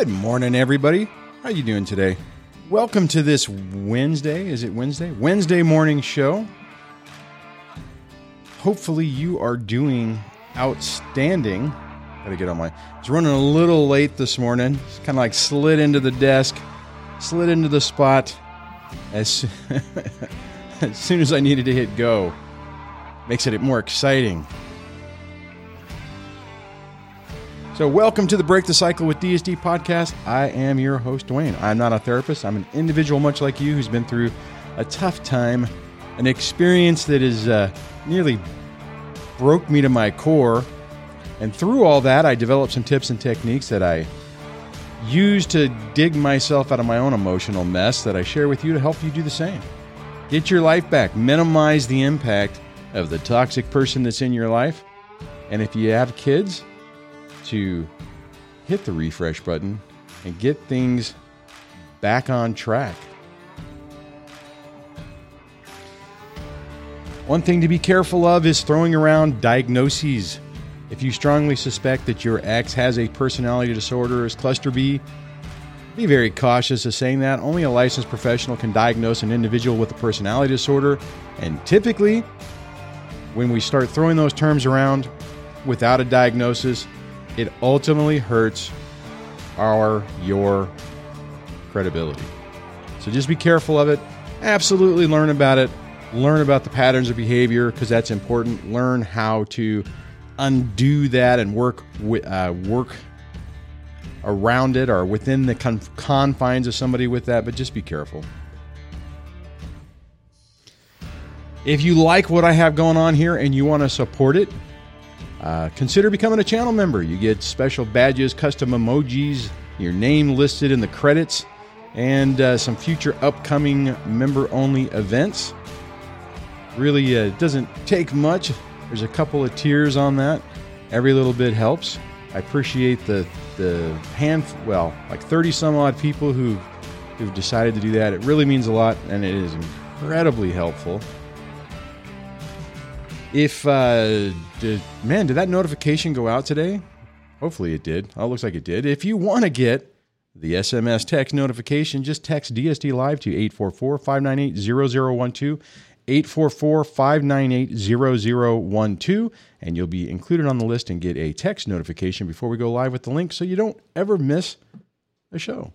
Good morning, everybody. How are you doing today? Welcome to this Wednesday. Is it Wednesday? Wednesday morning show. Hopefully, you are doing outstanding. Gotta get on my. It's running a little late this morning. It's kind of like slid into the desk, slid into the spot as as soon as I needed to hit go. Makes it more exciting. So, welcome to the Break the Cycle with DSD podcast. I am your host, Dwayne. I'm not a therapist. I'm an individual, much like you, who's been through a tough time, an experience that is uh, nearly broke me to my core. And through all that, I developed some tips and techniques that I use to dig myself out of my own emotional mess that I share with you to help you do the same. Get your life back, minimize the impact of the toxic person that's in your life. And if you have kids, to hit the refresh button and get things back on track. One thing to be careful of is throwing around diagnoses. If you strongly suspect that your ex has a personality disorder as cluster B, be very cautious of saying that. Only a licensed professional can diagnose an individual with a personality disorder, and typically, when we start throwing those terms around without a diagnosis, it ultimately hurts our your credibility. So just be careful of it. Absolutely learn about it. Learn about the patterns of behavior because that's important. Learn how to undo that and work uh, work around it or within the confines of somebody with that. But just be careful. If you like what I have going on here and you want to support it, uh, consider becoming a channel member. You get special badges, custom emojis, your name listed in the credits, and uh, some future upcoming member only events. Really, uh, doesn't take much. There's a couple of tiers on that. Every little bit helps. I appreciate the the hand well, like 30 some odd people who who've decided to do that. It really means a lot, and it is incredibly helpful. If uh, did, man, did that notification go out today? Hopefully it did. Oh, it looks like it did. If you want to get the SMS text notification, just text DSD Live to 844 598 0012. 844 598 0012, and you'll be included on the list and get a text notification before we go live with the link so you don't ever miss a show.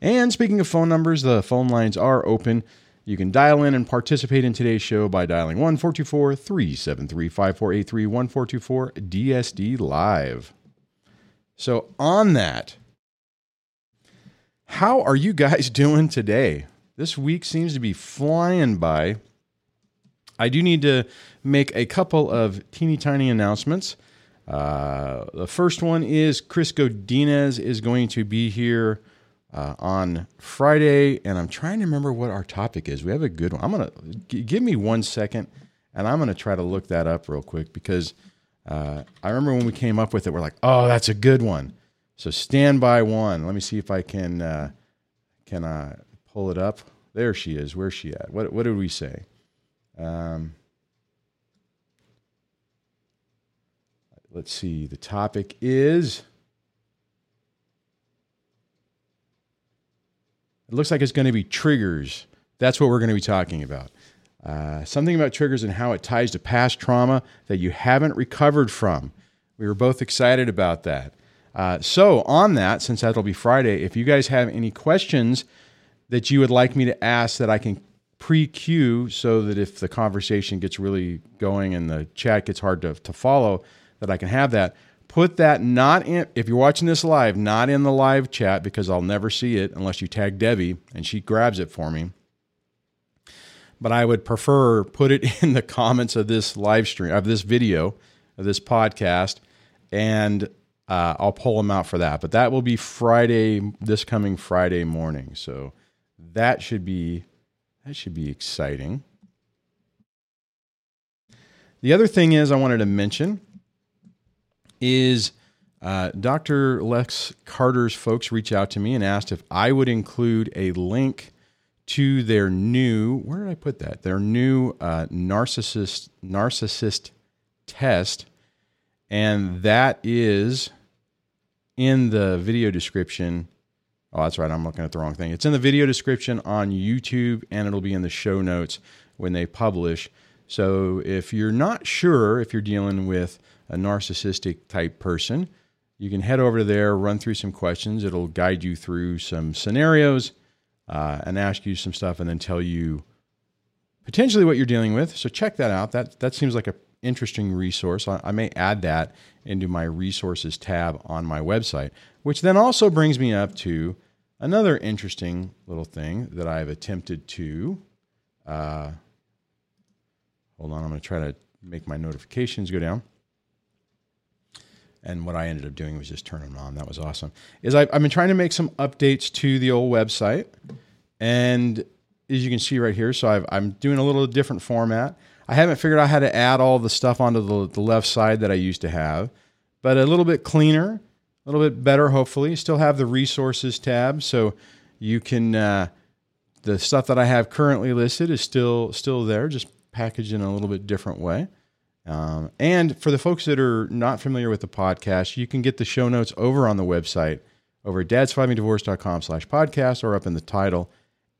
And speaking of phone numbers, the phone lines are open. You can dial in and participate in today's show by dialing 1 424 373 5483 1424 DSD Live. So, on that, how are you guys doing today? This week seems to be flying by. I do need to make a couple of teeny tiny announcements. Uh, the first one is Chris Godinez is going to be here uh, on Friday, and I'm trying to remember what our topic is. We have a good one. I'm gonna g- give me one second, and I'm gonna try to look that up real quick because uh, I remember when we came up with it, we're like, oh, that's a good one. So stand by one. Let me see if I can uh, can I pull it up. There she is. Where's she at? What what did we say? Um, let's see. The topic is It looks like it's going to be triggers. That's what we're going to be talking about. Uh, something about triggers and how it ties to past trauma that you haven't recovered from. We were both excited about that. Uh, so, on that, since that'll be Friday, if you guys have any questions that you would like me to ask that I can pre queue so that if the conversation gets really going and the chat gets hard to, to follow, that I can have that put that not in if you're watching this live not in the live chat because i'll never see it unless you tag debbie and she grabs it for me. But i would prefer put it in the comments of this live stream of this video of this podcast and uh, i'll pull them out for that. But that will be friday this coming friday morning. So that should be that should be exciting. The other thing is i wanted to mention is uh, Dr. Les Carter's folks reached out to me and asked if I would include a link to their new where did I put that? Their new uh, narcissist narcissist test, and that is in the video description. Oh, that's right. I'm looking at the wrong thing. It's in the video description on YouTube and it'll be in the show notes when they publish. So if you're not sure if you're dealing with a narcissistic type person, you can head over there, run through some questions. It'll guide you through some scenarios uh, and ask you some stuff and then tell you potentially what you're dealing with. So check that out. That, that seems like an interesting resource. I, I may add that into my resources tab on my website, which then also brings me up to another interesting little thing that I've attempted to. Uh, hold on, I'm going to try to make my notifications go down. And what I ended up doing was just turn them on. That was awesome. Is I've, I've been trying to make some updates to the old website, and as you can see right here, so I've, I'm doing a little different format. I haven't figured out how to add all the stuff onto the, the left side that I used to have, but a little bit cleaner, a little bit better, hopefully. Still have the resources tab, so you can uh, the stuff that I have currently listed is still still there, just packaged in a little bit different way. Um, and for the folks that are not familiar with the podcast, you can get the show notes over on the website over at slash podcast or up in the title.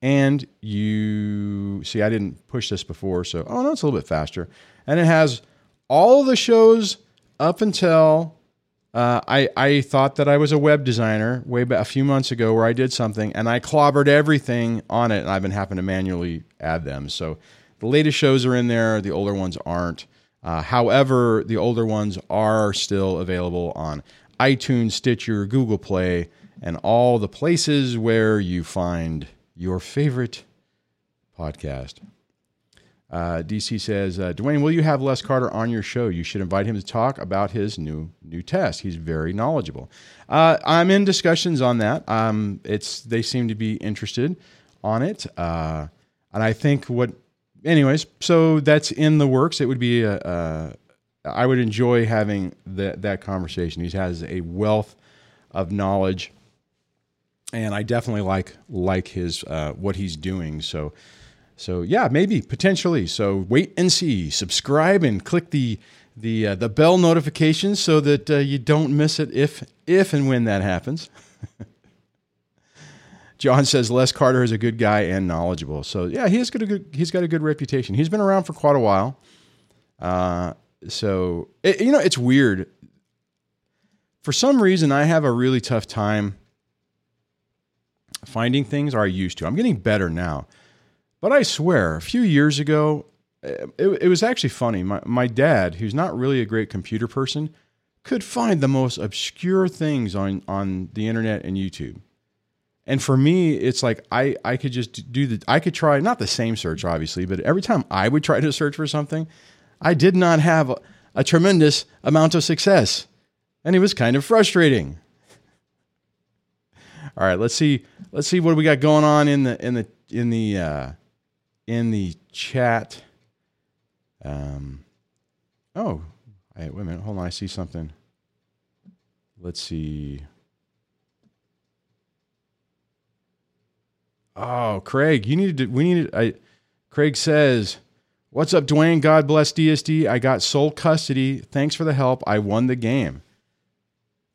And you see, I didn't push this before, so oh no, it's a little bit faster. And it has all the shows up until uh, I I thought that I was a web designer way back a few months ago where I did something and I clobbered everything on it, and I've been having to manually add them. So the latest shows are in there, the older ones aren't. Uh, however, the older ones are still available on iTunes, Stitcher, Google Play, and all the places where you find your favorite podcast. Uh, DC says, uh, Dwayne, will you have Les Carter on your show? You should invite him to talk about his new new test. He's very knowledgeable. Uh, I'm in discussions on that. Um, it's they seem to be interested on it, uh, and I think what anyways, so that's in the works. It would be a, a I would enjoy having that that conversation. He has a wealth of knowledge, and I definitely like like his uh, what he's doing. So, so yeah, maybe potentially. So wait and see. Subscribe and click the the uh, the bell notifications so that uh, you don't miss it if if and when that happens. John says Les Carter is a good guy and knowledgeable. So yeah, he has got a good he's got a good reputation. He's been around for quite a while. Uh, so it, you know, it's weird. For some reason, I have a really tough time finding things, or I used to. I'm getting better now, but I swear, a few years ago, it, it was actually funny. My my dad, who's not really a great computer person, could find the most obscure things on on the internet and YouTube and for me, it's like I, I could just do the I could try not the same search obviously, but every time I would try to search for something, I did not have a, a tremendous amount of success. And it was kind of frustrating. All right, let's see let's see what we got going on in the in the in the uh, in the chat. Um, oh, I, wait a minute. Hold on. I see something. Let's see. Oh, Craig, you need to. We need. To, I. Craig says, "What's up, Dwayne? God bless DSD. I got sole custody. Thanks for the help. I won the game."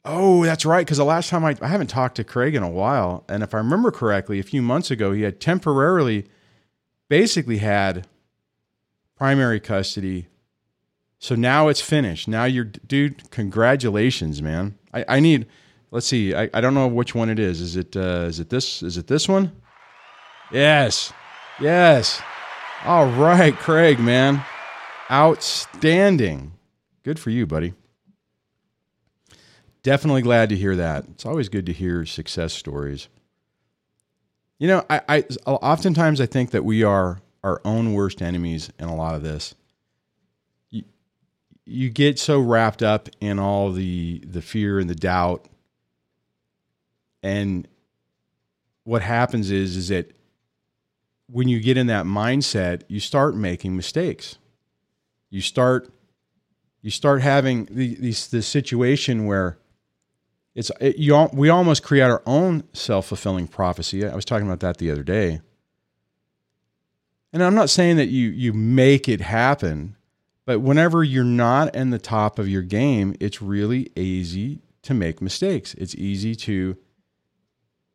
Oh, that's right. Because the last time I, I haven't talked to Craig in a while, and if I remember correctly, a few months ago, he had temporarily, basically had primary custody. So now it's finished. Now you're, dude. Congratulations, man. I, I need. Let's see. I, I don't know which one it is. Is it uh, is it this? Is it this one? Yes. Yes. All right, Craig, man. Outstanding. Good for you, buddy. Definitely glad to hear that. It's always good to hear success stories. You know, I, I oftentimes I think that we are our own worst enemies in a lot of this. You, you get so wrapped up in all the the fear and the doubt, and what happens is is that when you get in that mindset, you start making mistakes. You start you start having the, this, this situation where it's it, you we almost create our own self-fulfilling prophecy. I was talking about that the other day. And I'm not saying that you you make it happen, but whenever you're not in the top of your game, it's really easy to make mistakes. It's easy to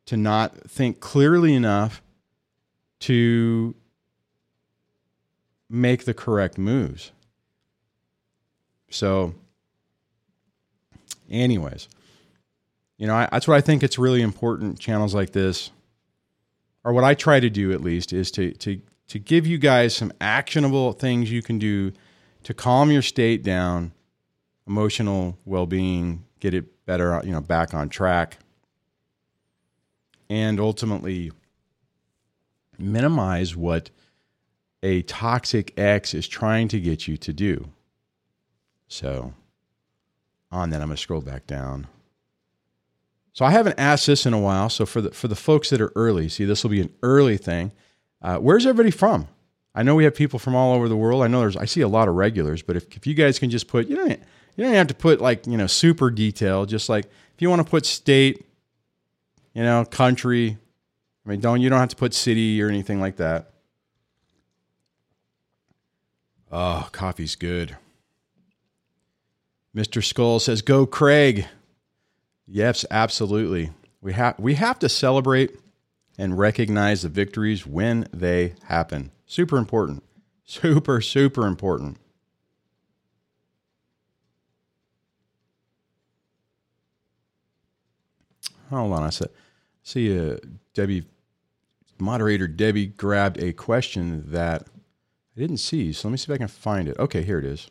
to not think clearly enough to make the correct moves. So anyways, you know, I, that's what I think it's really important channels like this or what I try to do at least is to to to give you guys some actionable things you can do to calm your state down, emotional well-being, get it better, you know, back on track, and ultimately minimize what a toxic ex is trying to get you to do. So, on that, I'm going to scroll back down. So I haven't asked this in a while. So for the for the folks that are early, see, this will be an early thing. Uh, where's everybody from? I know we have people from all over the world. I know there's I see a lot of regulars, but if, if you guys can just put you don't you don't have to put like you know super detail. Just like if you want to put state, you know, country. I mean, don't you don't have to put city or anything like that. Oh, coffee's good. Mr. Skull says, "Go, Craig." Yes, absolutely. We have we have to celebrate and recognize the victories when they happen. Super important. Super super important. Hold on, I said. See, uh, Debbie, moderator Debbie grabbed a question that I didn't see. So let me see if I can find it. Okay, here it is.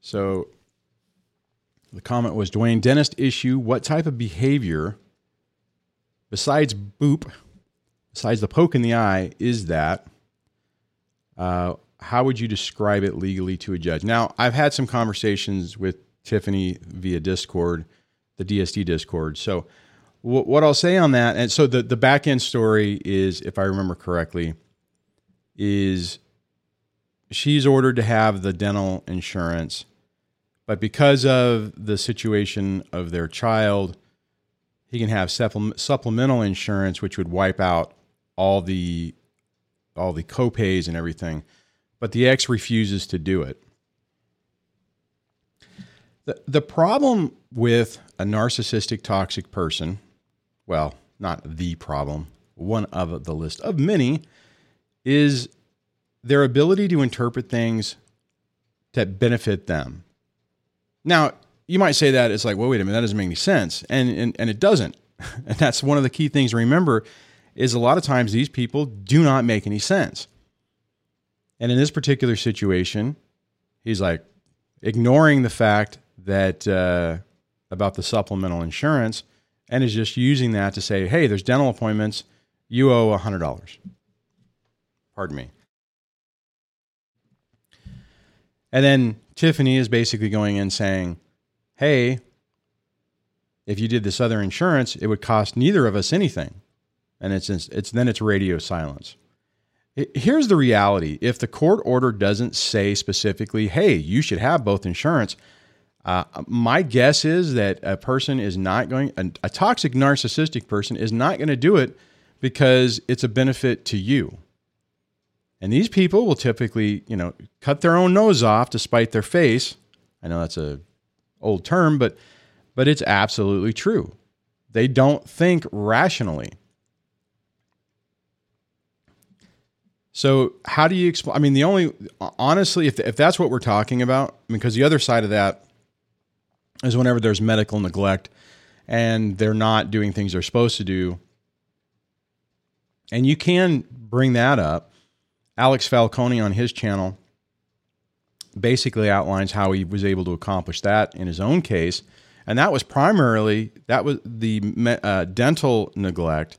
So the comment was Dwayne, dentist issue. What type of behavior, besides boop, besides the poke in the eye, is that? Uh, how would you describe it legally to a judge? Now, I've had some conversations with Tiffany via Discord, the DSD Discord. So, w- what I'll say on that, and so the the back end story is, if I remember correctly, is she's ordered to have the dental insurance but because of the situation of their child, he can have supplemental insurance, which would wipe out all the all the copays and everything. But the ex refuses to do it. The, the problem with a narcissistic, toxic person, well, not the problem, one of the list of many, is their ability to interpret things that benefit them. Now, you might say that it's like, well, wait a minute, that doesn't make any sense. And, and, and it doesn't. And that's one of the key things to remember is a lot of times these people do not make any sense. And in this particular situation, he's like ignoring the fact that uh, about the supplemental insurance and is just using that to say, hey, there's dental appointments. You owe $100. Pardon me. And then Tiffany is basically going in saying, hey, if you did this other insurance, it would cost neither of us anything. And it's, it's then it's radio silence. Here's the reality. If the court order doesn't say specifically, hey, you should have both insurance, uh, my guess is that a person is not going, a, a toxic narcissistic person is not going to do it because it's a benefit to you. And these people will typically, you know, cut their own nose off to spite their face. I know that's a old term, but but it's absolutely true. They don't think rationally. So how do you explain? I mean, the only honestly, if if that's what we're talking about, because the other side of that is whenever there's medical neglect and they're not doing things they're supposed to do, and you can bring that up Alex Falcone on his channel basically outlines how he was able to accomplish that in his own case, and that was primarily that was the uh, dental neglect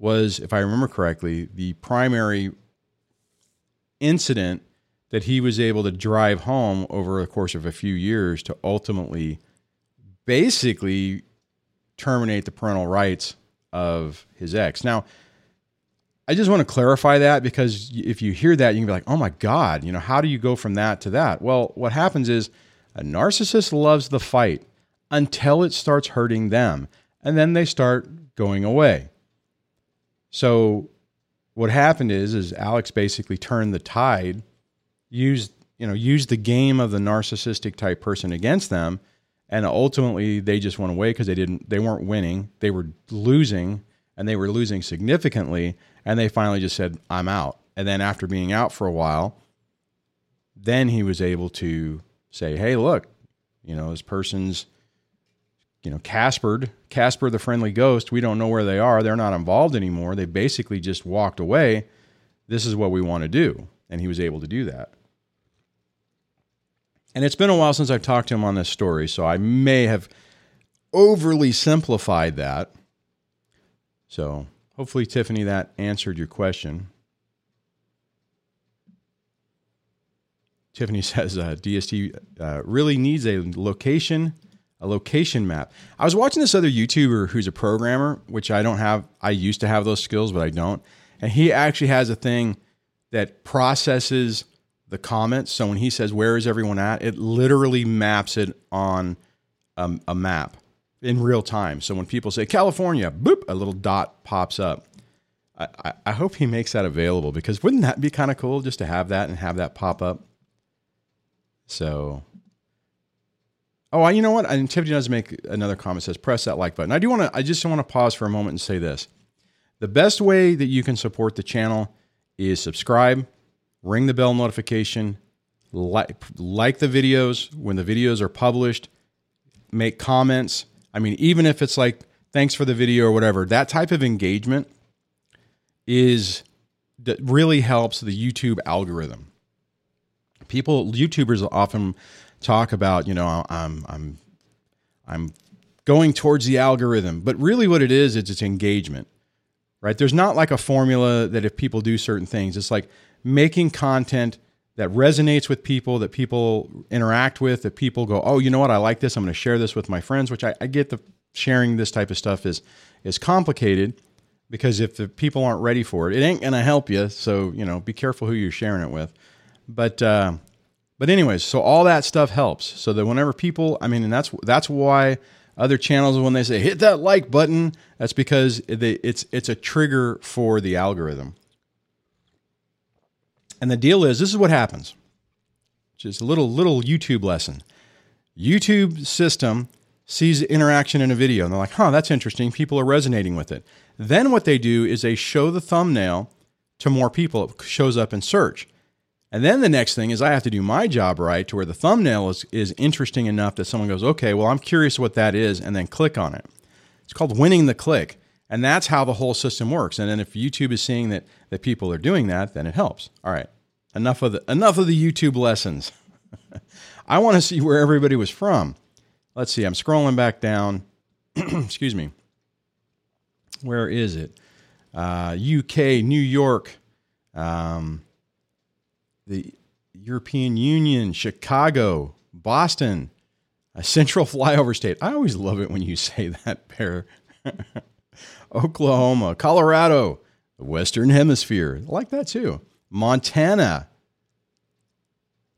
was, if I remember correctly, the primary incident that he was able to drive home over the course of a few years to ultimately basically terminate the parental rights of his ex. Now, I just want to clarify that because if you hear that, you can be like, oh my God, you know, how do you go from that to that? Well, what happens is a narcissist loves the fight until it starts hurting them. And then they start going away. So what happened is is Alex basically turned the tide, used you know used the game of the narcissistic type person against them, and ultimately they just went away because they didn't they weren't winning. They were losing and they were losing significantly and they finally just said I'm out. And then after being out for a while then he was able to say hey look you know this person's you know Caspered Casper the friendly ghost we don't know where they are. They're not involved anymore. They basically just walked away. This is what we want to do. And he was able to do that. And it's been a while since I've talked to him on this story so I may have overly simplified that. So hopefully Tiffany that answered your question. Tiffany says uh, DSD uh, really needs a location a location map. I was watching this other YouTuber who's a programmer, which I don't have. I used to have those skills, but I don't. And he actually has a thing that processes the comments. So when he says, Where is everyone at? it literally maps it on um, a map in real time. So when people say California, boop, a little dot pops up. I, I, I hope he makes that available because wouldn't that be kind of cool just to have that and have that pop up? So Oh, you know what? And Tiffany does make another comment. Says press that like button. I do want to. I just want to pause for a moment and say this: the best way that you can support the channel is subscribe, ring the bell notification, like like the videos when the videos are published, make comments. I mean, even if it's like thanks for the video or whatever, that type of engagement is that really helps the YouTube algorithm. People, YouTubers often talk about, you know, I'm I'm I'm going towards the algorithm, but really what it is, it's it's engagement. Right? There's not like a formula that if people do certain things, it's like making content that resonates with people, that people interact with, that people go, oh, you know what, I like this. I'm going to share this with my friends, which I, I get the sharing this type of stuff is is complicated because if the people aren't ready for it, it ain't going to help you. So you know, be careful who you're sharing it with. But uh, but anyways, so all that stuff helps. So that whenever people, I mean, and that's that's why other channels when they say hit that like button, that's because it's it's a trigger for the algorithm. And the deal is, this is what happens. Just a little little YouTube lesson. YouTube system sees interaction in a video and they're like, huh, that's interesting. People are resonating with it. Then what they do is they show the thumbnail to more people. It shows up in search. And then the next thing is I have to do my job right to where the thumbnail is, is interesting enough that someone goes, okay, well, I'm curious what that is, and then click on it. It's called winning the click. And that's how the whole system works. And then if YouTube is seeing that, that people are doing that, then it helps. All right. Enough of the enough of the YouTube lessons. I want to see where everybody was from. Let's see. I'm scrolling back down. Excuse me. Where is it? Uh, UK, New York, um, the European Union, Chicago, Boston, a central flyover state. I always love it when you say that, pair. Oklahoma, Colorado, the Western Hemisphere. I like that too. Montana,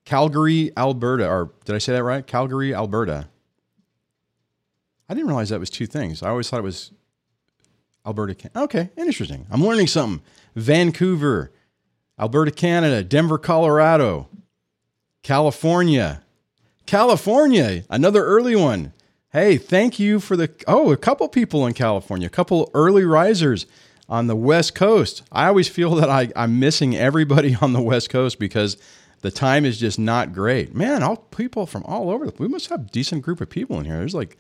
Calgary, Alberta. Or did I say that right? Calgary, Alberta. I didn't realize that was two things. I always thought it was Alberta. Okay, interesting. I'm learning something. Vancouver, Alberta, Canada, Denver, Colorado, California. California, another early one. Hey, thank you for the oh, a couple people in California, a couple early risers on the West Coast. I always feel that I, I'm missing everybody on the West Coast because the time is just not great. Man, all people from all over. We must have a decent group of people in here. There's like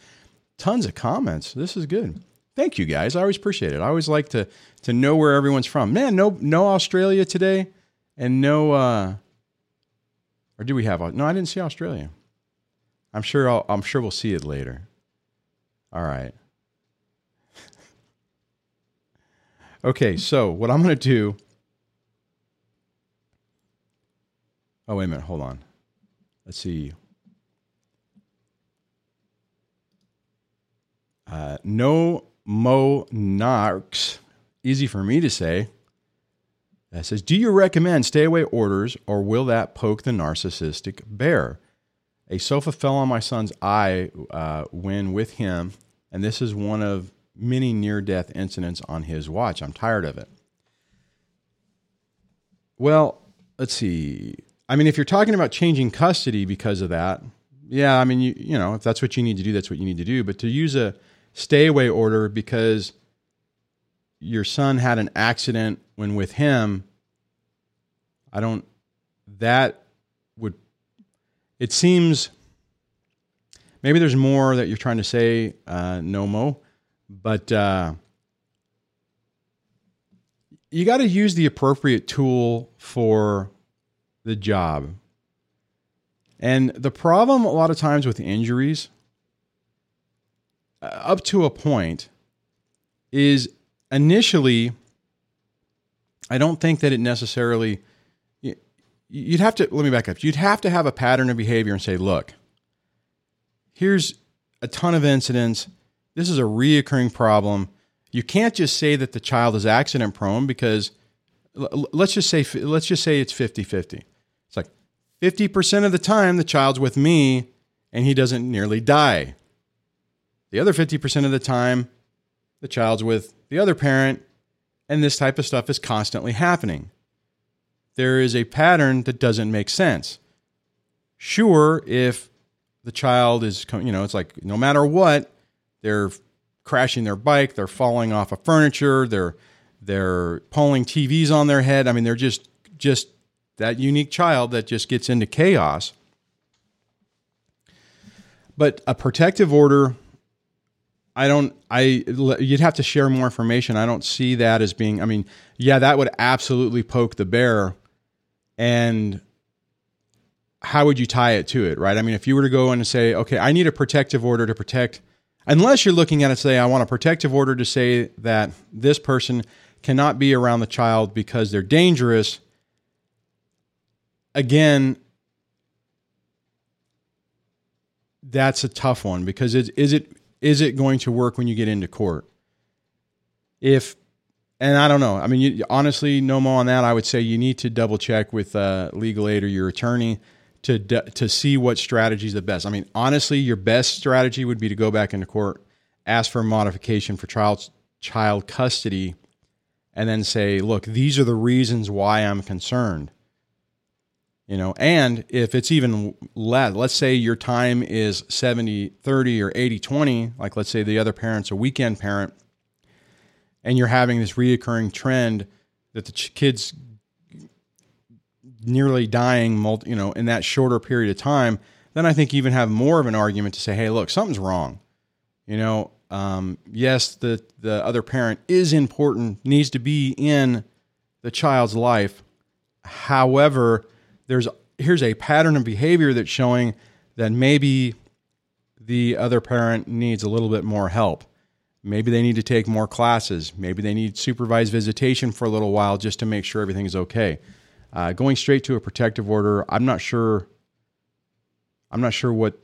tons of comments. This is good. Thank you guys. I always appreciate it. I always like to to know where everyone's from. Man, no no Australia today, and no. Uh, or do we have? No, I didn't see Australia. I'm sure. I'll, I'm sure we'll see it later. All right. okay, so what I'm going to do. Oh wait a minute. Hold on. Let's see. Uh, no Mo Narks, easy for me to say, that says, Do you recommend stay away orders or will that poke the narcissistic bear? A sofa fell on my son's eye uh, when with him, and this is one of many near death incidents on his watch. I'm tired of it. Well, let's see. I mean, if you're talking about changing custody because of that, yeah, I mean, you you know, if that's what you need to do, that's what you need to do. But to use a stay away order because your son had an accident when with him, I don't. That would. It seems. Maybe there's more that you're trying to say, uh, Nomo, but uh, you got to use the appropriate tool for the job. And the problem a lot of times with injuries, Uh, up to a point, is initially, I don't think that it necessarily, you'd have to, let me back up. You'd have to have a pattern of behavior and say, look, here's a ton of incidents. This is a reoccurring problem. You can't just say that the child is accident prone because let's just say let's just say it's 50-50. It's like 50% of the time the child's with me and he doesn't nearly die. The other 50% of the time the child's with the other parent and this type of stuff is constantly happening. There is a pattern that doesn't make sense. Sure, if the child is, you know, it's like no matter what, they're crashing their bike, they're falling off of furniture, they're they're pulling TVs on their head. I mean, they're just just that unique child that just gets into chaos. But a protective order, I don't. I you'd have to share more information. I don't see that as being. I mean, yeah, that would absolutely poke the bear. And how would you tie it to it, right? I mean, if you were to go in and say, okay, I need a protective order to protect unless you're looking at it say i want a protective order to say that this person cannot be around the child because they're dangerous again that's a tough one because is, is it is it going to work when you get into court if and i don't know i mean you, honestly no more on that i would say you need to double check with uh, legal aid or your attorney to to see what strategy is the best. I mean, honestly, your best strategy would be to go back into court, ask for a modification for child child custody, and then say, "Look, these are the reasons why I'm concerned." You know, and if it's even less, let's say your time is 70 30 or 80 20, like let's say the other parent's a weekend parent, and you're having this reoccurring trend that the kids nearly dying, multi, you know, in that shorter period of time, then I think you even have more of an argument to say, hey, look, something's wrong. You know, um, yes, the the other parent is important, needs to be in the child's life. However, there's here's a pattern of behavior that's showing that maybe the other parent needs a little bit more help. Maybe they need to take more classes. Maybe they need supervised visitation for a little while just to make sure everything's okay. Uh, going straight to a protective order, I'm not sure. I'm not sure what.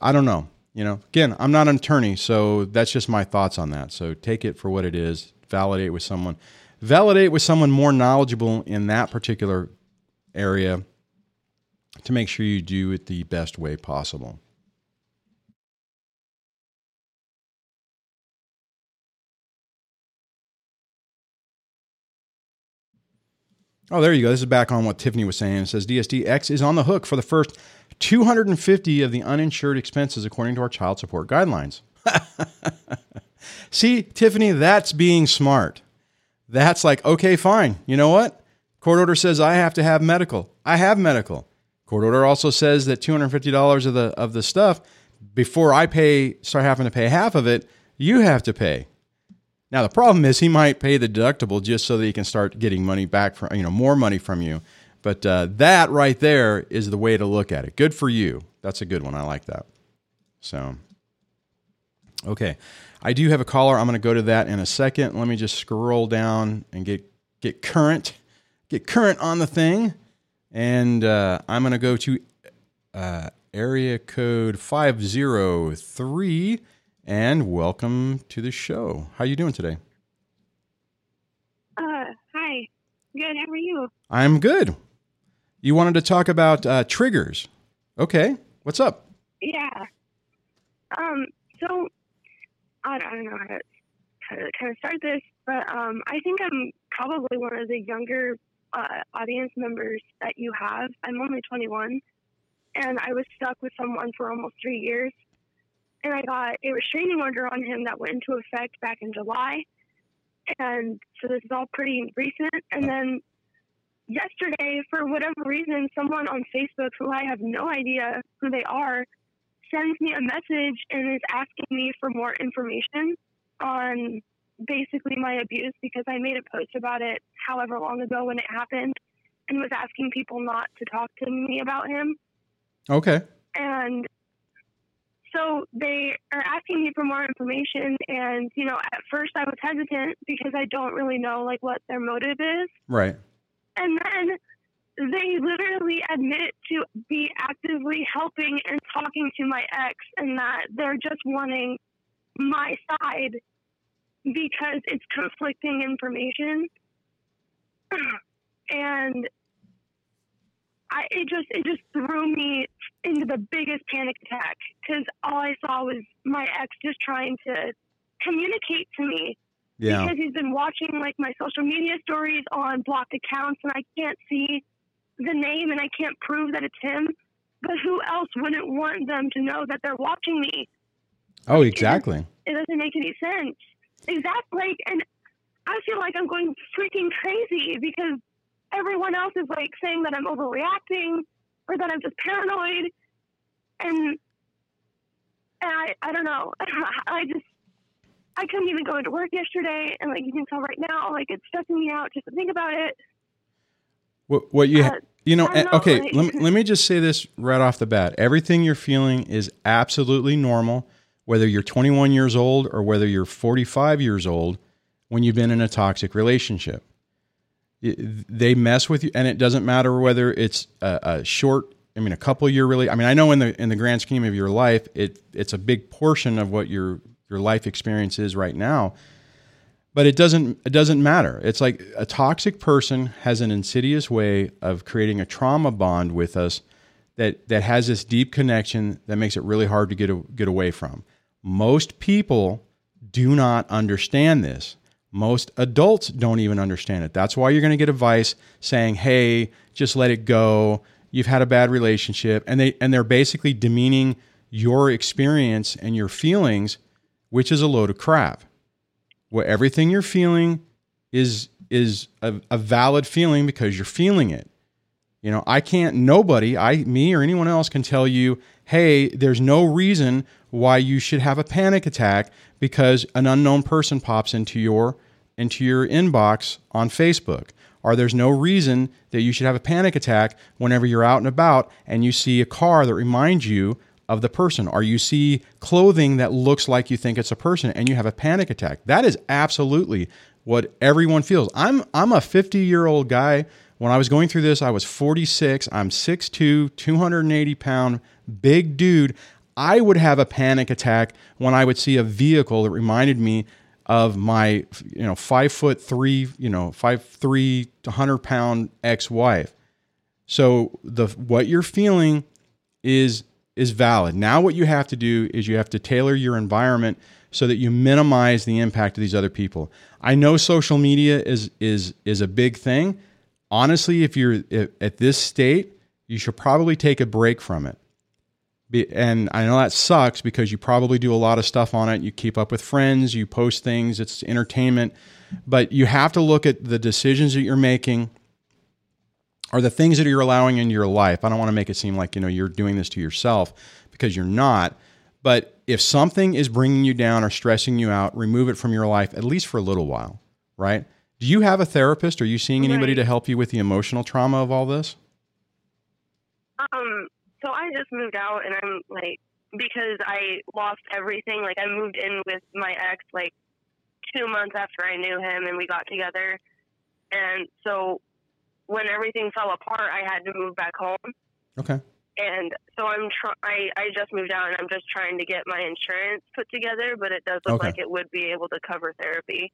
I don't know. You know, again, I'm not an attorney, so that's just my thoughts on that. So take it for what it is. Validate with someone. Validate with someone more knowledgeable in that particular area to make sure you do it the best way possible. Oh, there you go. This is back on what Tiffany was saying. It says DSDX is on the hook for the first 250 of the uninsured expenses according to our child support guidelines. See, Tiffany, that's being smart. That's like, okay, fine. You know what? Court order says I have to have medical. I have medical. Court order also says that $250 of the of the stuff before I pay start having to pay half of it, you have to pay. Now the problem is he might pay the deductible just so that he can start getting money back from you know more money from you. But uh, that right there is the way to look at it. Good for you. That's a good one. I like that. So, okay, I do have a caller. I'm going to go to that in a second. Let me just scroll down and get get current, get current on the thing, and uh, I'm going to go to uh, area code five zero three and welcome to the show. How are you doing today? Uh, hi. Good. How are you? I'm good. You wanted to talk about uh, triggers. Okay. What's up? Yeah. Um, so I don't, I don't know how to, how to kind of start this, but um, I think I'm probably one of the younger uh, audience members that you have. I'm only 21, and I was stuck with someone for almost three years. And I got a restraining order on him that went into effect back in July. And so this is all pretty recent. And then yesterday, for whatever reason, someone on Facebook who I have no idea who they are sends me a message and is asking me for more information on basically my abuse because I made a post about it however long ago when it happened and was asking people not to talk to me about him. Okay. And so they are asking me for more information and you know at first I was hesitant because I don't really know like what their motive is. Right. And then they literally admit to be actively helping and talking to my ex and that they're just wanting my side because it's conflicting information. and I it just it just threw me into the biggest panic attack because all I saw was my ex just trying to communicate to me Yeah. because he's been watching like my social media stories on blocked accounts and I can't see the name and I can't prove that it's him. But who else wouldn't want them to know that they're watching me? Oh, exactly. It doesn't make any sense. Exactly. Like, and I feel like I'm going freaking crazy because everyone else is like saying that I'm overreacting or that I'm just paranoid. And, and I, I don't know. I just, I couldn't even go into work yesterday. And like, you can tell right now, like, it's stressing me out just to think about it. What, what you, Uh, ha- you know, and- know, okay, like- let, me- let me just say this right off the bat. Everything you're feeling is absolutely normal, whether you're 21 years old or whether you're 45 years old when you've been in a toxic relationship. Y- They mess with you, and it doesn't matter whether it's a, a short, I mean, a couple year really. I mean, I know in the in the grand scheme of your life, it it's a big portion of what your your life experience is right now but it doesn't it doesn't matter it's like a toxic person has an insidious way of creating a trauma bond with us that that has this deep connection that makes it really hard to get a, get away from most people do not understand this. Most adults don't even understand it. That's why you're going to get advice saying hey just let it go. You've had a bad relationship. And they and they're basically demeaning your experience and your feelings which is a load of crap. Where everything you're feeling is is a, a valid feeling because you're feeling it. You know, I can't nobody, I me or anyone else can tell you, "Hey, there's no reason why you should have a panic attack because an unknown person pops into your into your inbox on Facebook." Or there's no reason that you should have a panic attack whenever you're out and about and you see a car that reminds you of the person, or you see clothing that looks like you think it's a person and you have a panic attack. That is absolutely what everyone feels. I'm I'm a 50 year old guy. When I was going through this, I was 46. I'm 6'2, 280 pound, big dude. I would have a panic attack when I would see a vehicle that reminded me of my, you know, five foot three, you know, five three, 100 pound ex wife. So the what you're feeling is is valid. Now what you have to do is you have to tailor your environment so that you minimize the impact of these other people. I know social media is is is a big thing. Honestly, if you're at this state, you should probably take a break from it. And I know that sucks because you probably do a lot of stuff on it. You keep up with friends, you post things, it's entertainment, but you have to look at the decisions that you're making are the things that you're allowing into your life. I don't want to make it seem like, you know, you're doing this to yourself because you're not. But if something is bringing you down or stressing you out, remove it from your life at least for a little while, right? Do you have a therapist? Are you seeing anybody Right. to help you with the emotional trauma of all this? Um, so I just moved out and I'm like because I lost everything, like I moved in with my ex like two months after I knew him and we got together. And so when everything fell apart I had to move back home. Okay. And so I'm try- I, I just moved out and I'm just trying to get my insurance put together, but it does look Okay. like it would be able to cover therapy.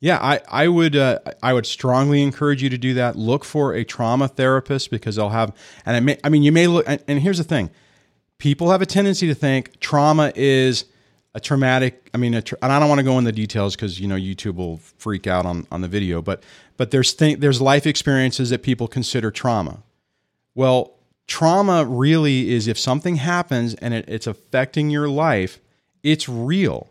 Yeah, I, I would uh, I would strongly encourage you to do that. Look for a trauma therapist because they'll have and I may I mean you may look and, and here's the thing. People have a tendency to think trauma is a traumatic. I mean, tra- and I don't want to go into the details because you know YouTube will freak out on on the video. But but there's th- there's life experiences that people consider trauma. Well, trauma really is if something happens and it, it's affecting your life, it's real,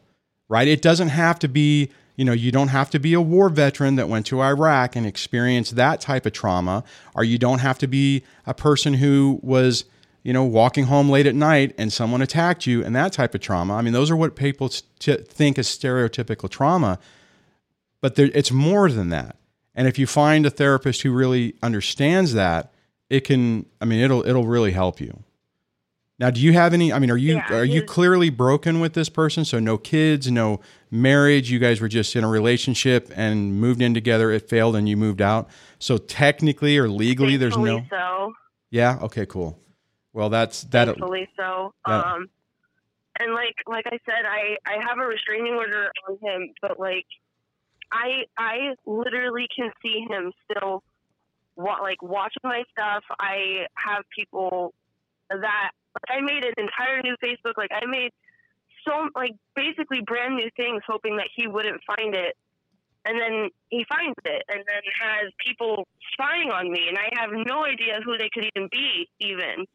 right? It doesn't have to be. You know, you don't have to be a war veteran that went to Iraq and experienced that type of trauma, or you don't have to be a person who was you know, walking home late at night and someone attacked you and that type of trauma. I mean, those are what people t- think is stereotypical trauma, but there, it's more than that. And if you find a therapist who really understands that, it can. I mean, it'll it'll really help you. Now, do you have any? I mean, are you yeah, are you clearly broken with this person? So no kids, no marriage. You guys were just in a relationship and moved in together. It failed, and you moved out. So technically or legally, there's no. So. Yeah. Okay. Cool. Well, that's that. Thankfully so. That, um, and like like I said, I I have a restraining order on him, but like I I literally can see him still, wa- like watching my stuff. I have people that like, I made an entire new Facebook. Like I made so like basically brand new things, hoping that he wouldn't find it. And then he finds it, and then has people spying on me, and I have no idea who they could even be, even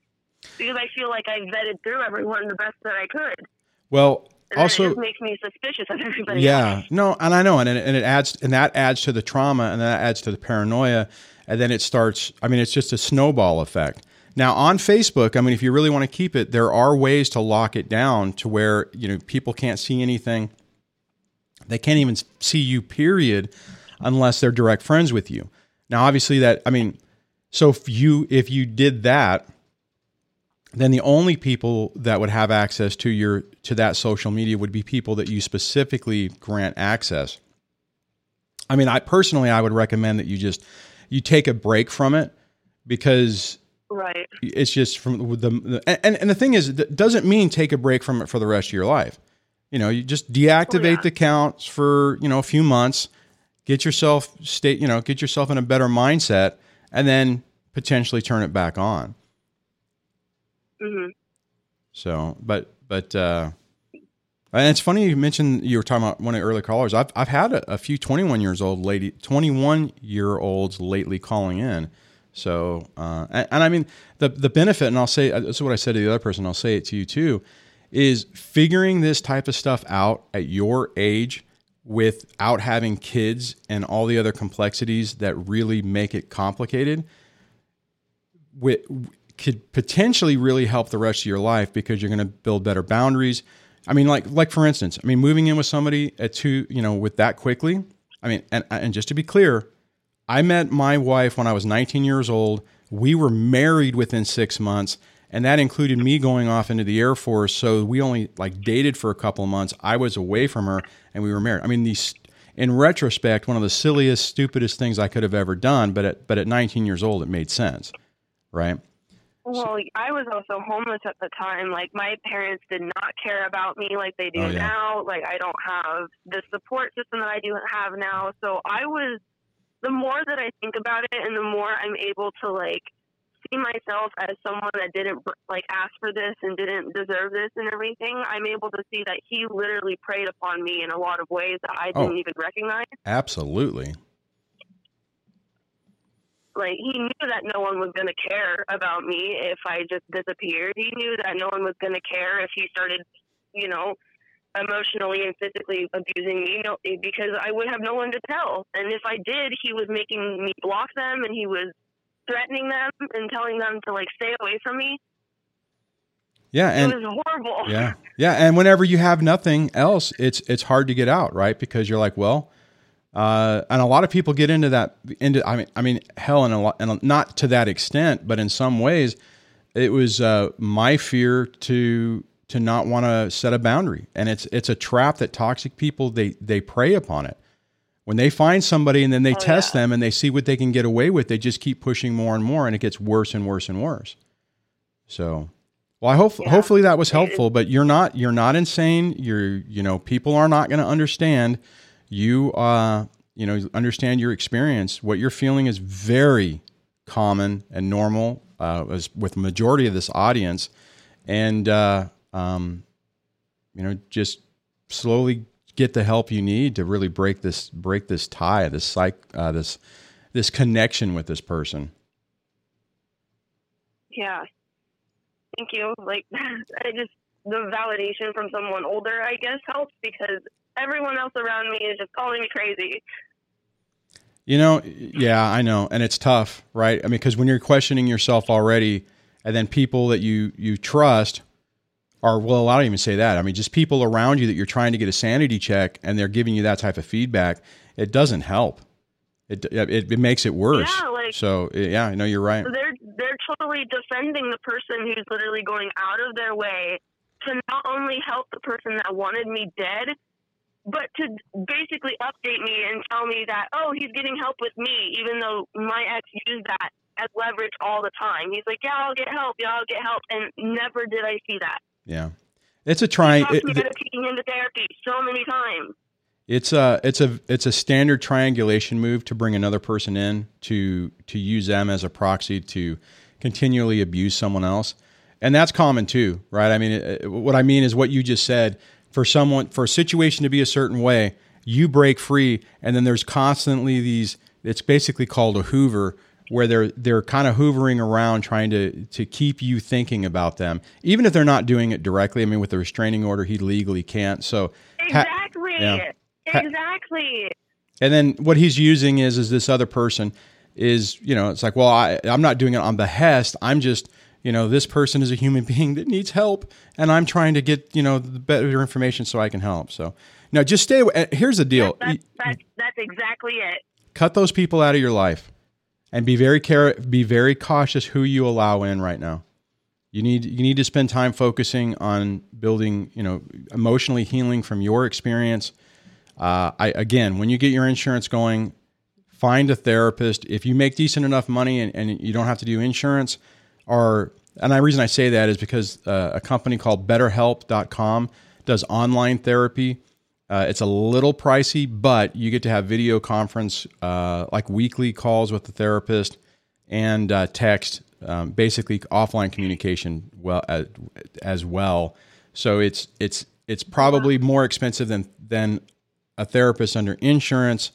because I feel like I vetted through everyone the best that I could. Well, and also makes me suspicious of everybody. Yeah, else. no, and I know, and and it adds, and that adds to the trauma, and that adds to the paranoia, and then it starts. I mean, it's just a snowball effect. Now on Facebook, I mean, if you really want to keep it, there are ways to lock it down to where you know people can't see anything. They can't even see you, period, unless they're direct friends with you. Now, obviously, that I mean, so if you if you did that then the only people that would have access to your to that social media would be people that you specifically grant access. I mean, I personally I would recommend that you just you take a break from it because right it's just from the, the and and the thing is it doesn't mean take a break from it for the rest of your life. You know, you just deactivate oh, yeah. the accounts for, you know, a few months, get yourself state, you know, get yourself in a better mindset and then potentially turn it back on. Mm-hmm. So, but but uh, and it's funny you mentioned you were talking about one of the early callers. I've I've had a, a few 21 years old lady, 21 year olds lately calling in. So, uh, and, and, I mean the the benefit, and I'll say uh, this is what I said to the other person. I'll say it to you too, is figuring this type of stuff out at your age without having kids and all the other complexities that really make it complicated. With could potentially really help the rest of your life because you're going to build better boundaries. I mean, like like for instance, I mean, moving in with somebody at two, you know, with that quickly. I mean, and and just to be clear, I met my wife when I was 19 years old. We were married within six months, and that included me going off into the Air Force. So we only like dated for a couple of months. I was away from her, and we were married. I mean, these in retrospect, one of the silliest, stupidest things I could have ever done. But at but at 19 years old, it made sense, right? Well, I was also homeless at the time. Like my parents did not care about me like they do oh, yeah. now. Like I don't have the support system that I do have now. So I was the more that I think about it and the more I'm able to like see myself as someone that didn't like ask for this and didn't deserve this and everything, I'm able to see that he literally preyed upon me in a lot of ways that I didn't oh, even recognize. Absolutely like he knew that no one was going to care about me if I just disappeared. He knew that no one was going to care if he started, you know, emotionally and physically abusing me, you know, because I would have no one to tell. And if I did, he was making me block them and he was threatening them and telling them to like stay away from me. Yeah, and it was horrible. Yeah, yeah, and whenever you have nothing else, it's it's hard to get out, right? Because you're like, well, uh, and a lot of people get into that. Into I mean, I mean, hell, and a lot, and not to that extent, but in some ways, it was uh, my fear to to not want to set a boundary, and it's it's a trap that toxic people they they prey upon it. When they find somebody and then they oh, test yeah. them and they see what they can get away with, they just keep pushing more and more, and it gets worse and worse and worse. So, well, I hope yeah. hopefully that was helpful. But you're not you're not insane. You're you know people are not going to understand you uh, you know understand your experience. What you're feeling is very common and normal uh, as with majority of this audience, and uh, um, you know just slowly get the help you need to really break this break this tie, this psych, uh, this this connection with this person. Yeah. Thank you. Like, I just the validation from someone older, I guess, helps because everyone else around me is just calling me crazy. You know, yeah, I know, and it's tough, right? I mean, because when you're questioning yourself already, and then people that you you trust are well, I don't even say that. I mean, just people around you that you're trying to get a sanity check, and they're giving you that type of feedback. It doesn't help. It it, it makes it worse. Yeah, like, so yeah, I know you're right. They're they're totally defending the person who's literally going out of their way to not only help the person that wanted me dead, but to basically update me and tell me that oh he's getting help with me, even though my ex used that as leverage all the time. He's like, yeah, I'll get help, yeah, I'll get help, and never did I see that. Yeah, it's a trying. It, me taking him therapy so many times. It's a it's a it's a standard triangulation move to bring another person in to to use them as a proxy to continually abuse someone else, and that's common too, right? I mean, it, what I mean is what you just said. For someone for a situation to be a certain way, you break free, and then there's constantly these. It's basically called a Hoover where they're they're kind of hoovering around trying to to keep you thinking about them, even if they're not doing it directly. I mean, with the restraining order, he legally can't. So exactly, ha- yeah. exactly. And then what he's using is is this other person is you know it's like well I I'm not doing it on behest. I'm just you know this person is a human being that needs help, and I'm trying to get you know the better information so I can help. So now just stay. Uh, here's the deal. That's, that's, that's exactly it. Cut those people out of your life and be very care be very cautious who you allow in right now. You need you need to spend time focusing on building, you know, emotionally healing from your experience. Uh, I again, when you get your insurance going, find a therapist. If you make decent enough money and, and you don't have to do insurance, or and the reason I say that is because uh, a company called BetterHelp.com does online therapy uh, it's a little pricey, but you get to have video conference, uh, like weekly calls with the therapist, and uh, text, um, basically offline communication well as, as well. So it's it's it's probably more expensive than than a therapist under insurance,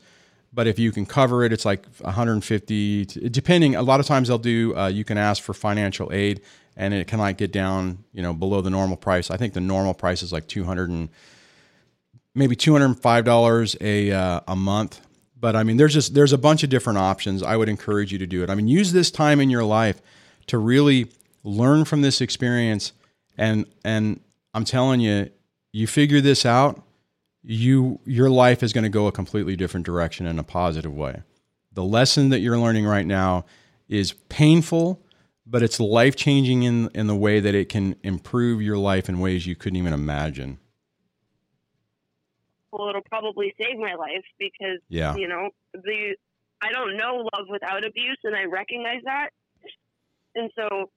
but if you can cover it, it's like 150. Depending, a lot of times they'll do. Uh, you can ask for financial aid, and it can like get down, you know, below the normal price. I think the normal price is like 200 and maybe two hundred and five dollars a uh, a month. But I mean, there's just there's a bunch of different options. I would encourage you to do it. I mean, use this time in your life to really learn from this experience, and and I'm telling you, you figure this out, you your life is going to go a completely different direction in a positive way. The lesson that you're learning right now is painful, but it's life changing in in the way that it can improve your life in ways you couldn't even imagine it'll probably save my life because yeah. you know the I don't know love without abuse, and I recognize that, and so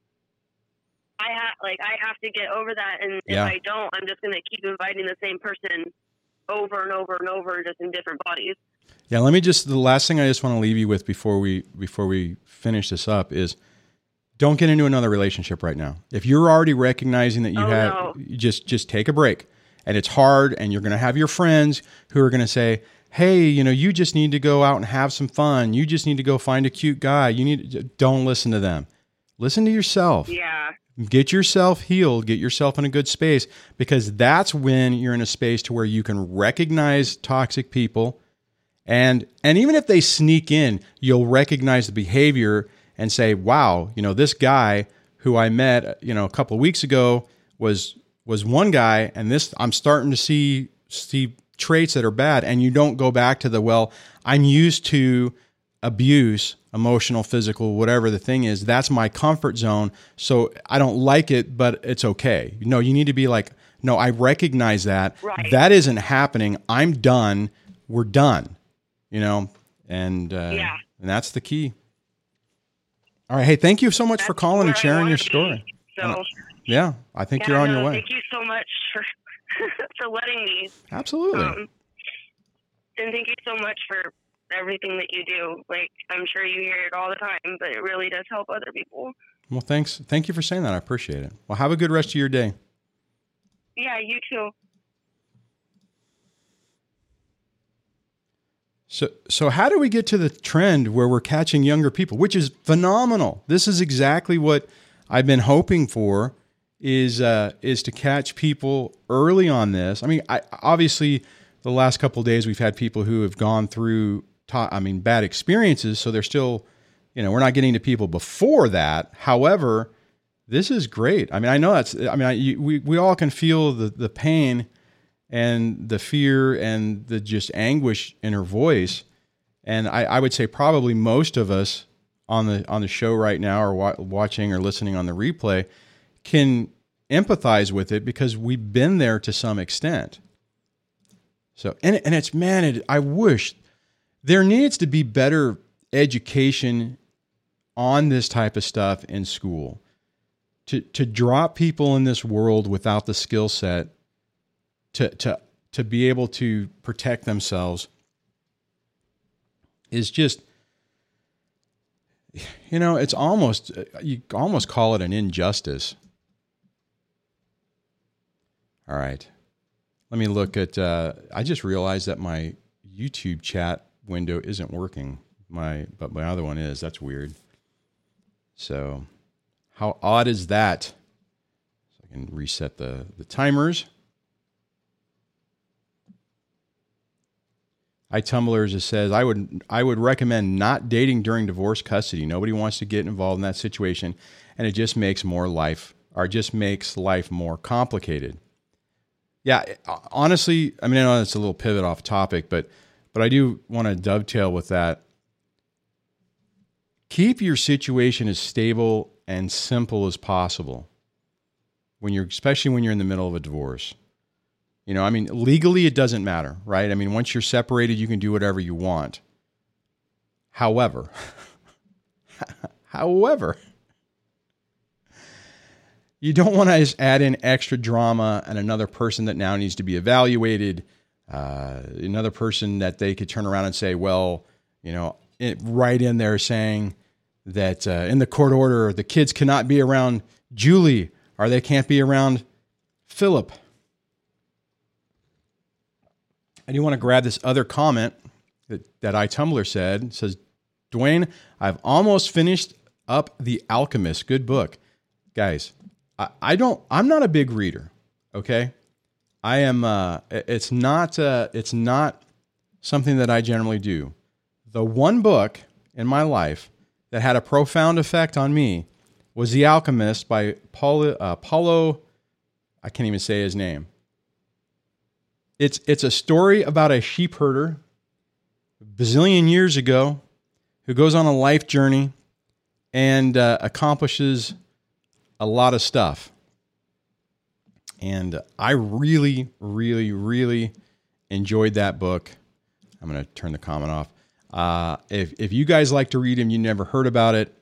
I have like I have to get over that, and yeah. if I don't, I'm just going to keep inviting the same person over and over and over, just in different bodies. Yeah, let me just the last thing I just want to leave you with before we before we finish this up is don't get into another relationship right now. If you're already recognizing that you oh, have no. just just take a break and it's hard and you're going to have your friends who are going to say hey you know you just need to go out and have some fun. You just need to go find a cute guy. You need to, don't listen to them. Listen to yourself. Yeah. Get yourself healed. Get yourself in a good space because that's when you're in a space to where you can recognize toxic people and and even if they sneak in you'll recognize the behavior and say wow you know this guy who i met you know a couple of weeks ago was was one guy, and this I'm starting to see see traits that are bad, and you don't go back to the well. I'm used to abuse, emotional, physical, whatever the thing is. That's my comfort zone. So I don't like it, but it's okay. No, you need to be like, no, I recognize that. Right. That isn't happening. I'm done. We're done. You know, and uh, yeah, and that's the key. All right. Hey, thank you so much that's for calling and sharing your story. So. Yeah, I think yeah, you're on no, your way. Thank you so much for for letting me. Absolutely. Um, and thank you so much for everything that you do. Like I'm sure you hear it all the time, but it really does help other people. Well, thanks. Thank you for saying that. I appreciate it. Well, have a good rest of your day. Yeah, you too. So, so how do we get to the trend where we're catching younger people, which is phenomenal? This is exactly what I've been hoping for is uh, is to catch people early on this. I mean, I, obviously, the last couple days we've had people who have gone through, ta- I mean, bad experiences, so they're still, you know, we're not getting to people before that. However, this is great. I mean, I know that's. I mean, I, you, we we all can feel the the pain and the fear and the just anguish in her voice. And I, I would say probably most of us on the on the show right now, or wa- watching or listening on the replay, can empathize with it because we've been there to some extent. So, and and it's man, it, I wish there needs to be better education on this type of stuff in school. To to drop people in this world without the skill set to to to be able to protect themselves is just you know it's almost you almost call it an injustice all right. Let me look at uh, i just realized that my youtube chat window isn't working. My but my other one is. That's weird. So how odd is that? So i can reset the the timers. iTumblers it says I would I would recommend not dating during divorce custody. Nobody wants to get involved in that situation, and it just makes more life or just makes life more complicated. Yeah, uh, honestly, I mean I know it's a little pivot off topic, but but I do want to dovetail with that. Keep your situation as stable and simple as possible when you're especially when you're in the middle of a divorce. You know, I mean, legally it doesn't matter, right? I mean, once you're separated, you can do whatever you want. However, however, you don't want to just add in extra drama and another person that now needs to be evaluated, uh, another person that they could turn around and say, well, you know, it, right in there saying that uh, in the court order, the kids cannot be around Julie or they can't be around Philip I do want to grab this other comment that, that iTumblr said. It says, Dwayne, I've almost finished up The Alchemist. Good book. Guys, I, I don't I'm not a big reader. Okay. I am uh it's not uh it's not something that I generally do. The one book in my life that had a profound effect on me was The Alchemist by Paulo, uh, Paulo I can't even say his name. It's it's a story about a sheep herder a bazillion years ago who goes on a life journey and uh, accomplishes a lot of stuff. And I really, really, really enjoyed that book. I'm going to turn the comment off. Uh, if, if you guys like to read him, you never heard about it,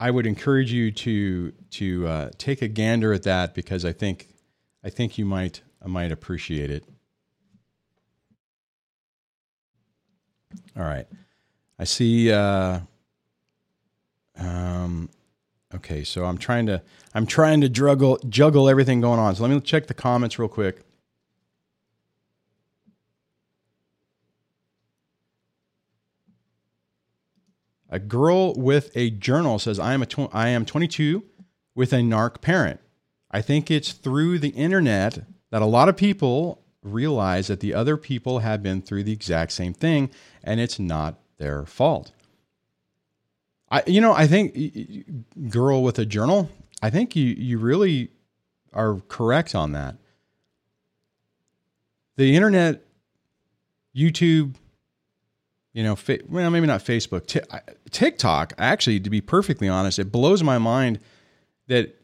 I would encourage you to to uh, take a gander at that because I think I think you might I might appreciate it. All right. I see. Uh, um, okay, so I'm trying to I'm trying to juggle juggle everything going on. So let me check the comments real quick. A girl with a journal says, "I am a tw- I am 22 with a narc parent. I think it's through the internet that a lot of people realize that the other people have been through the exact same thing and it's not their fault. I, you know, I think girl with a journal, I think you, you really are correct on that. The internet, YouTube, you know, fa- well, maybe not Facebook, T- TikTok, actually, to be perfectly honest, it blows my mind that,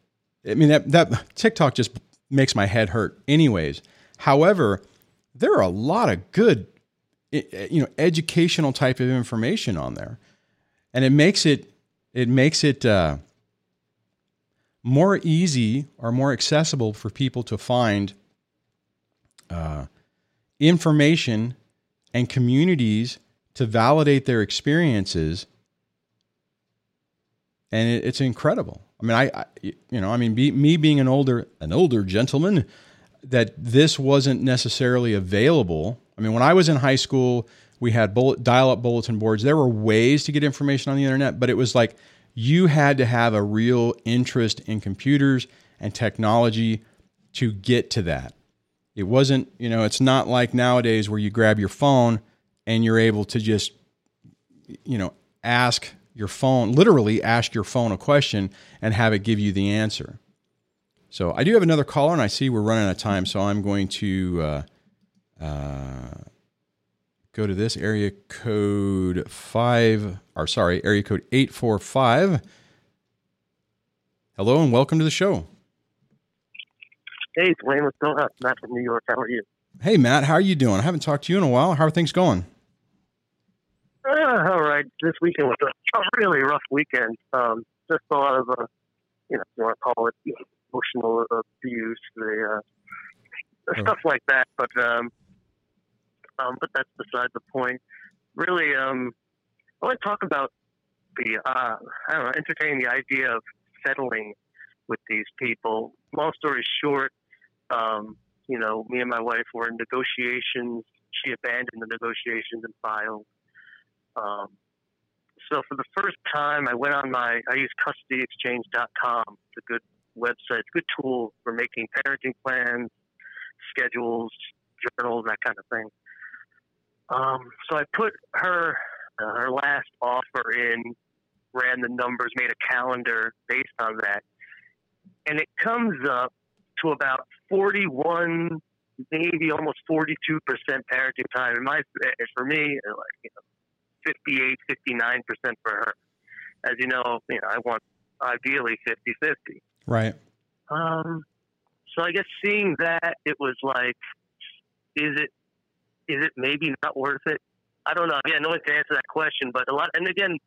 I mean, that, that TikTok just makes my head hurt anyways However, there are a lot of good, you know, educational type of information on there, and it makes it it makes it uh, more easy or more accessible for people to find uh, information and communities to validate their experiences and it, it's incredible. I mean, I, I, you know, I mean, be, me being an older an older gentleman, that this wasn't necessarily available. I mean, when I was in high school, We had bullet, dial-up bulletin boards. There were ways to get information on the internet, but it was like you had to have a real interest in computers and technology to get to that. It wasn't, you know, it's not like nowadays where you grab your phone and you're able to just, you know, ask your phone, literally ask your phone a question and have it give you the answer. So I do have another caller, and I see we're running out of time, so I'm going to uh, uh, go to this area code five, or sorry, area code eight four five. Hello and welcome to the show. Hey, Dwayne, what's going on? Matt from New York. How are you? Hey, Matt, how are you doing? I haven't talked to you in a while. How are things going? Uh, all right. This weekend was a, a really rough weekend. Um, just a lot of, uh, you know, you want to call it emotional abuse, the, uh, Oh. stuff like that. But, um, um, but that's beside the point. Really, um, I want to talk about the, uh, I don't know, entertaining the idea of settling with these people. Long story short, um, you know, me and my wife were in negotiations. She abandoned the negotiations and filed. Um, so for the first time, I went on my, I use custodyexchange.com. It's a good website, it's a good tool for making parenting plans, schedules, journals, that kind of thing. Um, so I put her, uh, her last offer in, ran the numbers, made a calendar based on that. And it comes up to about 41, maybe almost 42% parenting time. And my, for me, like, you know, 58, 59% for her. As you know, you know, I want ideally 50 50. Right. Um, so I guess seeing that, it was like, is it, is it maybe not worth it? I don't know. Yeah, no one can answer that question, but a lot, and again,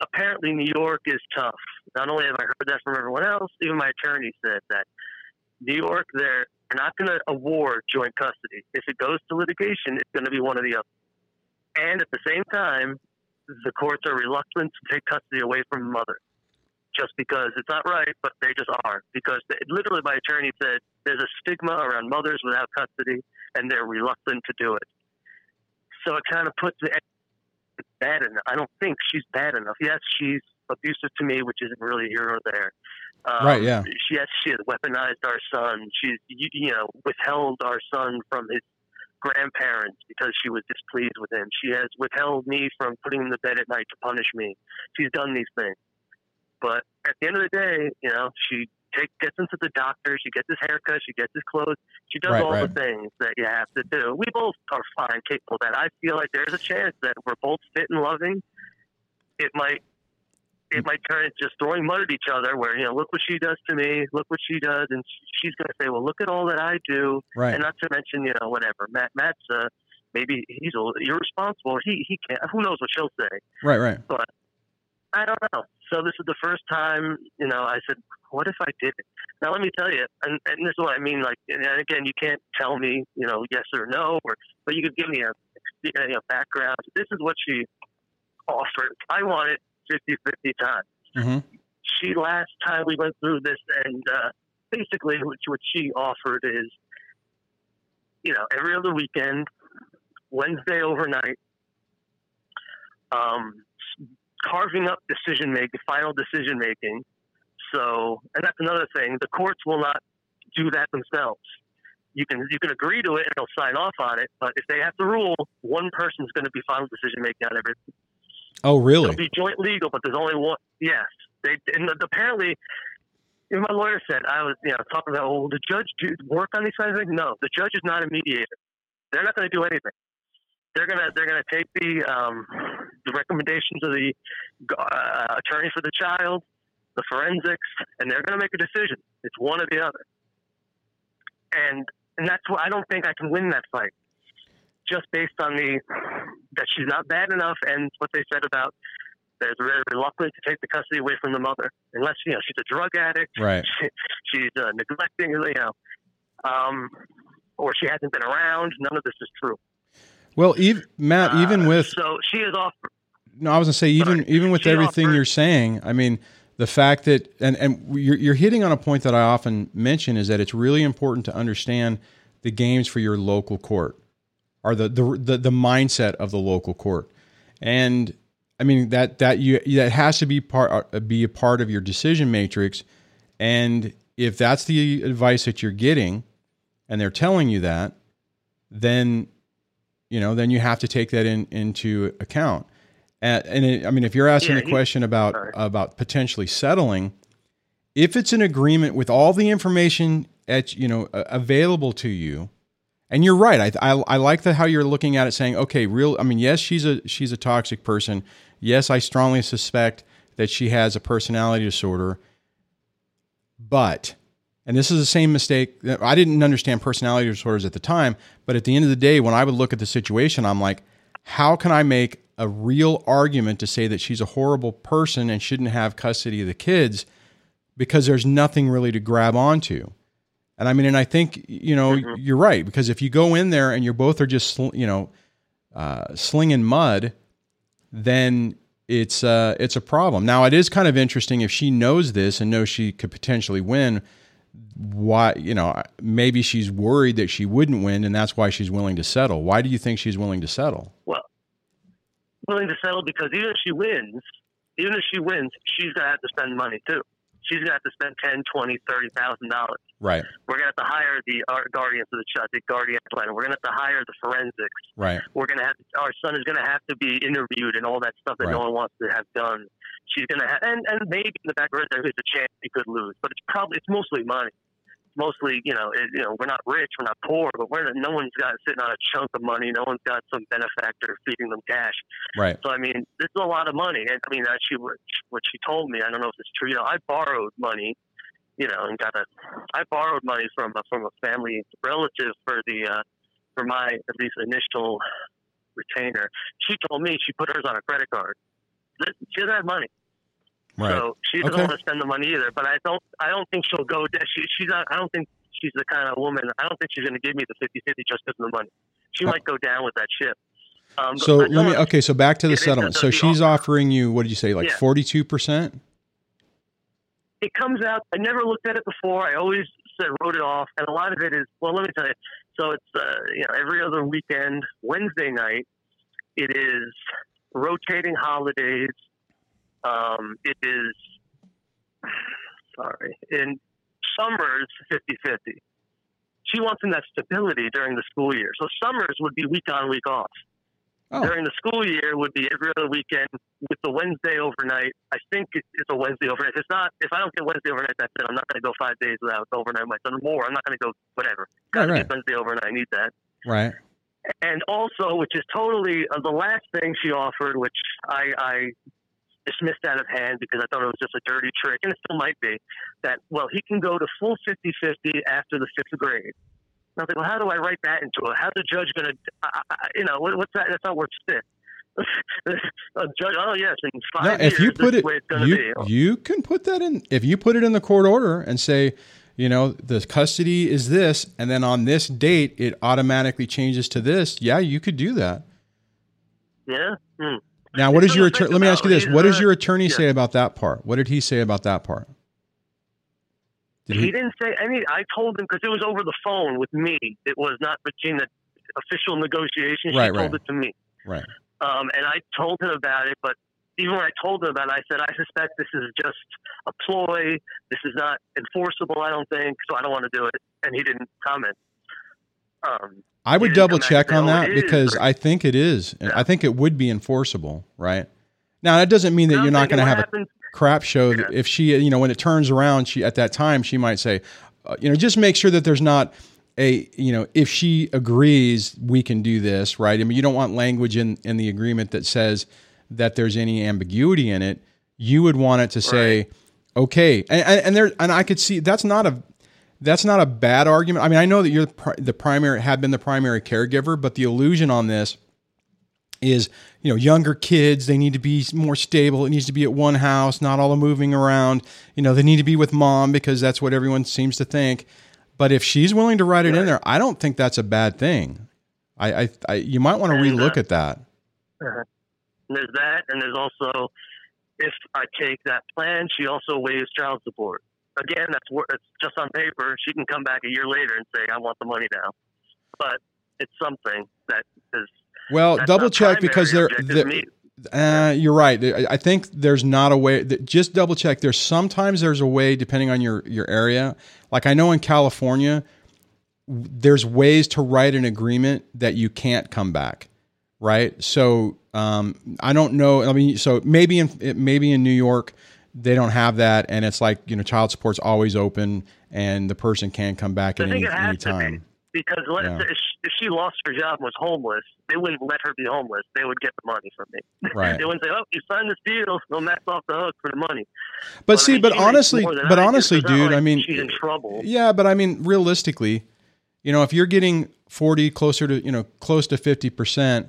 apparently New York is tough. Not only have I heard that from everyone else, even my attorney said that New York, they're, they're not going to award joint custody. If it goes to litigation, it's going to be one or the other. And at the same time, the courts are reluctant to take custody away from the mother just because it's not right, but they just are. Because they, literally, my attorney said there's a stigma around mothers without custody, and they're reluctant to do it. So it kind of puts it bad enough. I don't think she's bad enough. Yes, she's abusive to me, which isn't really here or there. Um, Right, yeah. She, yes, she has weaponized our son. She's, you, you know, withheld our son from his grandparents because she was displeased with him. She has withheld me from putting him to bed at night to punish me. She's done these things. But at the end of the day, you know, she take, gets him to the doctor. She gets his haircut. She gets his clothes. She does Right, all right. the things that you have to do. We both are fine, capable of that. I feel like there's a chance that we're both fit and loving. It might it might turn into just throwing mud at each other. Where you know, look what she does to me. Look what she does, and she's going to say, "Well, look at all that I do." Right. And not to mention, you know, whatever. Matt, Matt's uh, maybe he's a, irresponsible. He he can't. Who knows what she'll say? Right. Right. But I don't know. So this is the first time, you know, I said, what if I did it? Now let me tell you, and, and this is what I mean. Like, and again, you can't tell me, you know, yes or no, or but you could give me a, you know, background. This is what she offered. I want it 50-50 times. hmm She last time we went through this, and uh, basically what, what she offered is, you know, every other weekend, Wednesday overnight, um, carving up decision making, final decision making. So, and that's another thing. The courts will not do that themselves. You can you can agree to it and they'll sign off on it, but if they have to rule, one person's going to be final decision making on everything. Oh, really? It'll be joint legal, but there's only one. Yes, they and apparently. My lawyer said I was, you know, talking about, will the judge do work on these kinds of things? No, the judge is not a mediator. They're not going to do anything. They're gonna they're gonna take the um, the recommendations of the uh, attorney for the child, the forensics, and they're gonna make a decision. It's one or the other. And and that's why I don't think I can win that fight, just based on the that she's not bad enough and what they said about they're very reluctant to take the custody away from the mother unless you know she's a drug addict, Right. she, she's uh, neglecting, you know, um, or she hasn't been around. None of this is true. Well, even, Matt, even Uh, with so she is off. No, I was gonna say even Sorry. even with everything you're saying, I mean, the fact that and and you're you're hitting on a point that I often mention is that it's really important to understand the games for your local court. are the the the, the mindset of the local court, and I mean that that you that has to be part uh, be a part of your decision matrix, and if that's the advice that you're getting, and they're telling you that, then you know then you have to take that in into account. And, and it, I mean, if you're asking Yeah, the question about about potentially settling, if it's an agreement with all the information at you know a- available to you, and you're right, I, I I like the how you're looking at it, saying, okay, real. I mean, yes, she's a she's a toxic person. Yes, I strongly suspect that she has a personality disorder. But, and this is the same mistake. I didn't understand personality disorders at the time, but at the end of the day, when I would look at the situation, I'm like, how can I make a real argument to say that she's a horrible person and shouldn't have custody of the kids because there's nothing really to grab onto. And I mean, and I think, you know, you're right, because if you go in there and you're both are just, sl- you know, uh, slinging mud, then it's uh, it's a problem. Now it is kind of interesting if she knows this and knows she could potentially win. Why you know maybe she's worried that she wouldn't win, and that's why she's willing to settle. Why do you think she's willing to settle? Well, willing to settle because even if she wins, even if she wins, she's gonna have to spend money too. She's gonna have to spend ten, twenty, thirty thousand dollars. Right, We're gonna have to hire the guardians of the child, the guardian plan. We're gonna have to hire the forensics. right, We're gonna have our son is gonna have to be interviewed and all that stuff that Right. no one wants to have done. She's gonna have, and and maybe in the back of her there's a chance she could lose, but it's probably it's mostly money. Mostly you know it, you know we're not rich, we're not poor, but we're no one's got sitting on a chunk of money. No one's got some benefactor feeding them cash. right, So I mean, this is a lot of money, and I mean, that she what what she told me. I don't know if it's true. You know, I borrowed money, you know, and got a. I borrowed money from a, from a family relative for the uh, for my at least initial retainer. She told me she put hers on a credit card. She doesn't have money, right. so she doesn't Okay. want to spend the money either. But I don't. I don't think she'll go. She, she's not. I don't think she's the kind of woman. I don't think she's going to give me the 50-50 just because of the money. She Uh, might go down with that ship. Um, So let me okay. So back to the settlement. So she's offer. offering you what did you say, like Yeah. forty two percent? it comes out. I never looked at it before. I always said wrote it off, and a lot of it is. Well, let me tell you. So it's uh, you know every other weekend, Wednesday night. It is rotating holidays. Um, it is sorry in summers 50-50. She wants in that stability during the school year. So summers would be week on, week off. Oh, During the school year would be every other weekend with the Wednesday overnight. I think it's a Wednesday overnight. If it's not, if I don't get Wednesday overnight, that's it. I'm not going to go five days without overnight my son more. I'm not going to go whatever. Got Right, get Wednesday overnight. I need that. right. And also, which is totally uh, the last thing she offered, which I, I dismissed out of hand because I thought it was just a dirty trick, and it still might be, that, well, he can go to full 50 50 after the fifth grade. And I was like, well, how do I write that into it? How's the judge going to, you know, what, what's that? That's not worth spit. a judge, oh, yes, in No, five if years, you put it, the way it's going to you, be. you can put that in. If you put it in the court order and say, you know, the custody is this, and then on this date it automatically changes to this. Yeah, you could do that. Yeah? Hmm. Now, what does your attorney? Let me ask you this: What does your attorney yeah. say about that part? What did he say about that part? Did he, didn't say any. I told him because it was over the phone with me. It was not between the official negotiation. She Right, told right. it to me. Right. Um, and I told him about it, but even when I told him about it, I said, I suspect this is just a ploy. This is not enforceable, I don't think, so I don't want to do it. And he didn't comment. Um, I would double check on "Oh, that because I think it is. Yeah. I think it would be enforceable, right? Now that doesn't mean that you're not going to have a crap show. Yeah. If she, you know, when it turns around, she at that time she might say, uh, you know, just make sure that there's not a, you know, if she agrees, we can do this, right? I mean, you don't want language in in the agreement that says that there's any ambiguity in it. You would want it to say, okay, and, and there, and I could see that's not a that's not a bad argument. I mean, I know that you're the, primary, have been the primary caregiver, but the illusion on this is, you know, younger kids, they need to be more stable. It needs to be at one house, not all the moving around. You know, they need to be with mom because that's what everyone seems to think. But if she's willing to write it in there, I don't think that's a bad thing. I, I, I you might want to And, relook uh, at that. There's that, and there's also if I take that plan, she also waives child support. Again, that's it's just on paper. She can come back a year later and say, "I want the money now," but it's something that is. Well, double check because they're, they're. Uh, you're right. I I think there's not a way. that- Just double check. There's sometimes there's a way depending on your your area. Like I know in California, there's ways to write an agreement that you can't come back. Right. So um, I don't know. I mean, so maybe in maybe in New York they don't have that, and it's like you know child support's always open, and the person can come back I at any, any to be time. because let's Yeah. if she- if she lost her job and was homeless, they wouldn't let her be homeless. They would get the money from me. Right. They wouldn't say, "Oh, you signed this deal, so that's off the hook for the money." But I see, mean, but honestly, but I honestly, dude, like I mean, she's in trouble. Yeah, but I mean, realistically, you know, if you're getting 40 closer to, you know, close to 50%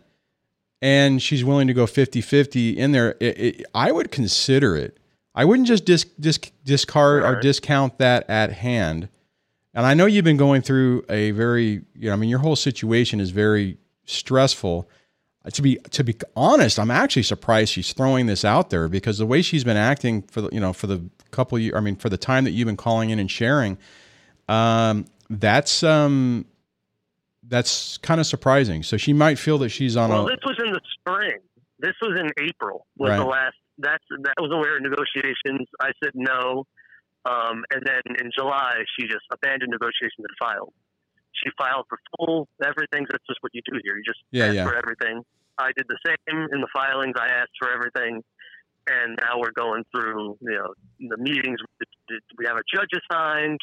and she's willing to go 50-50 in there, it, it, I would consider it. I wouldn't just dis, dis, discard or discount that at hand. And I know you've been going through a very, you know, I mean, your whole situation is very stressful. Uh, To be to be honest, I'm actually surprised she's throwing this out there because the way she's been acting for the, you know, for the couple years, I mean, for the time that you've been calling in and sharing, um, that's um, that's kind of surprising. So she might feel that she's on Well, a Well, this was in the spring. This was in April. Was the last. That's that was where negotiations. I said no, um, and then in July she just abandoned negotiations and filed. She filed for full everything. That's just what you do here. You just Yeah, ask yeah. for everything. I did the same in the filings. I asked for everything, and now we're going through. You know, the meetings. We have a judge assigned.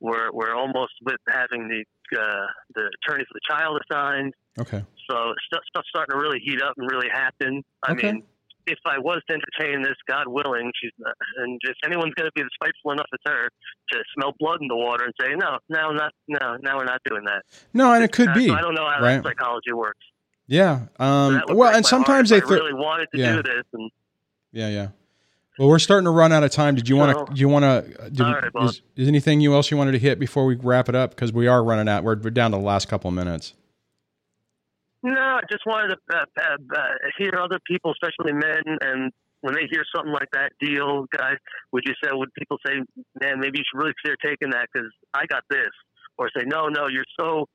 We're we're almost with having the uh, the attorney for the child assigned. okay. So stuff, stuff's starting to really heat up and really happen. I Okay. mean, if I was to entertain this, God willing, she's not, and if anyone's going to be spiteful enough, it's her to smell blood in the water and say, no, no, not, no, now we're not doing that. No, and it could Uh, be So I don't know how right? that psychology works. Yeah. Um, would well, and sometimes they I really wanted to yeah. do this, and Yeah, yeah. Well, we're starting to run out of time. Did you want So- to? Do you want to? All right, is, is anything you else you wanted to hit before we wrap it up? Because we are running out. We're, we're down to the last couple of minutes. No, I just wanted to uh, uh, uh, hear other people, especially men, and when they hear something like that deal, guys, would you say, would people say, man, maybe you should really consider taking that because I got this, or say, no, no, you're so,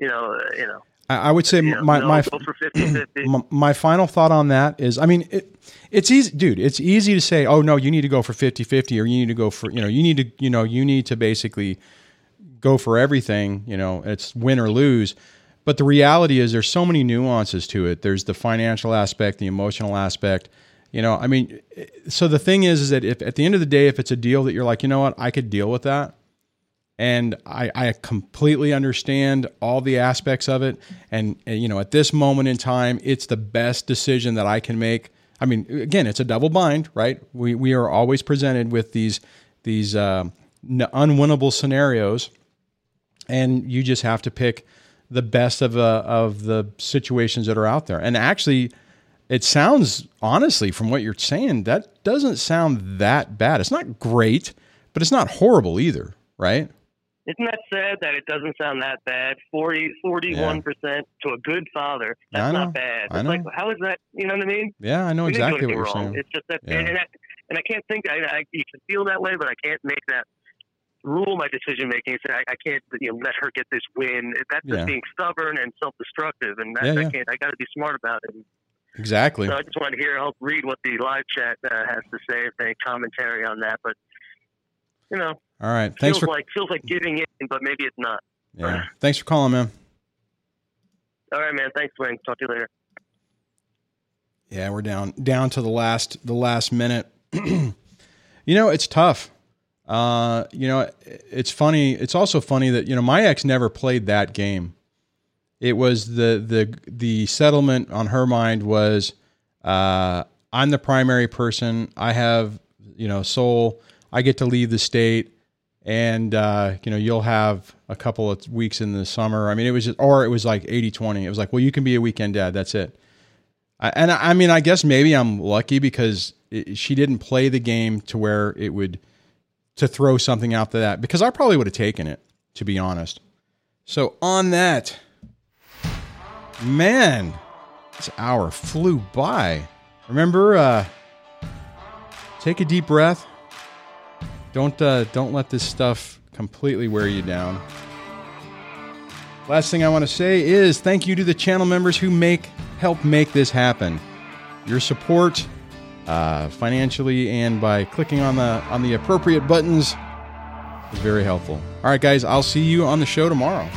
you know, uh, you know, I, would say know, my no, my 50-50. my, my final thought on that is i mean it, it's easy dude it's easy to say oh no you need to go for 50-50 or you need to go for you know you need to you know you need to basically go for everything you know it's win or lose but the reality is there's so many nuances to it there's the financial aspect the emotional aspect you know i mean so the thing is is that if at the end of the day if it's a deal that you're like you know what i could deal with that and I, I completely understand all the aspects of it. And, and, you know, at this moment in time, it's the best decision that I can make. I mean, again, it's a double bind, right? We we are always presented with these these um, unwinnable scenarios, and you just have to pick the best of uh, of the situations that are out there. And actually, it sounds honestly from what you're saying that doesn't sound that bad. It's not great, but it's not horrible either, right? Isn't that sad that it doesn't sound that bad? 40, 41% to a good father. That's not bad. It's like, how is that? You know what I mean? Yeah, I know We exactly what you're wrong. saying. It's just that, Yeah. and, and, I, and I can't think. I, I you can feel that way, but I can't make that rule my decision making. and Say I, I can't, you know, let her get this win. That's Yeah. just being stubborn and self destructive, and that, Yeah, I can't. I got to be smart about it. Exactly. so I just want to hear, help read what the live chat uh, has to say, if any commentary on that. But you know, All right. Thanks feels for like feels like giving in, but maybe it's not. yeah. Thanks for calling, man. All right, man. Thanks, Wayne. Talk to you later. Yeah, we're down down to the last the last minute. you know, it's tough. Uh, you know, it's funny. It's also funny that you know my ex never played that game. It was the the the settlement on her mind was uh, I'm the primary person. I have you know sole. I get to leave the state, and uh, you know you'll have a couple of weeks in the summer. I mean, it was just, or it was like 80-20. It was like, well, you can be a weekend dad. That's it. I, and I, I mean, I guess maybe I'm lucky because it, she didn't play the game to where it would to throw something out to that because I probably would have taken it to be honest. So on that, man, this hour flew by. Remember, uh, take a deep breath. Don't uh, don't let this stuff completely wear you down. Last thing I want to say is thank you to the channel members who make help make this happen. Your support, uh, financially and by clicking on the on the appropriate buttons, is very helpful. All right, guys, I'll see you on the show tomorrow.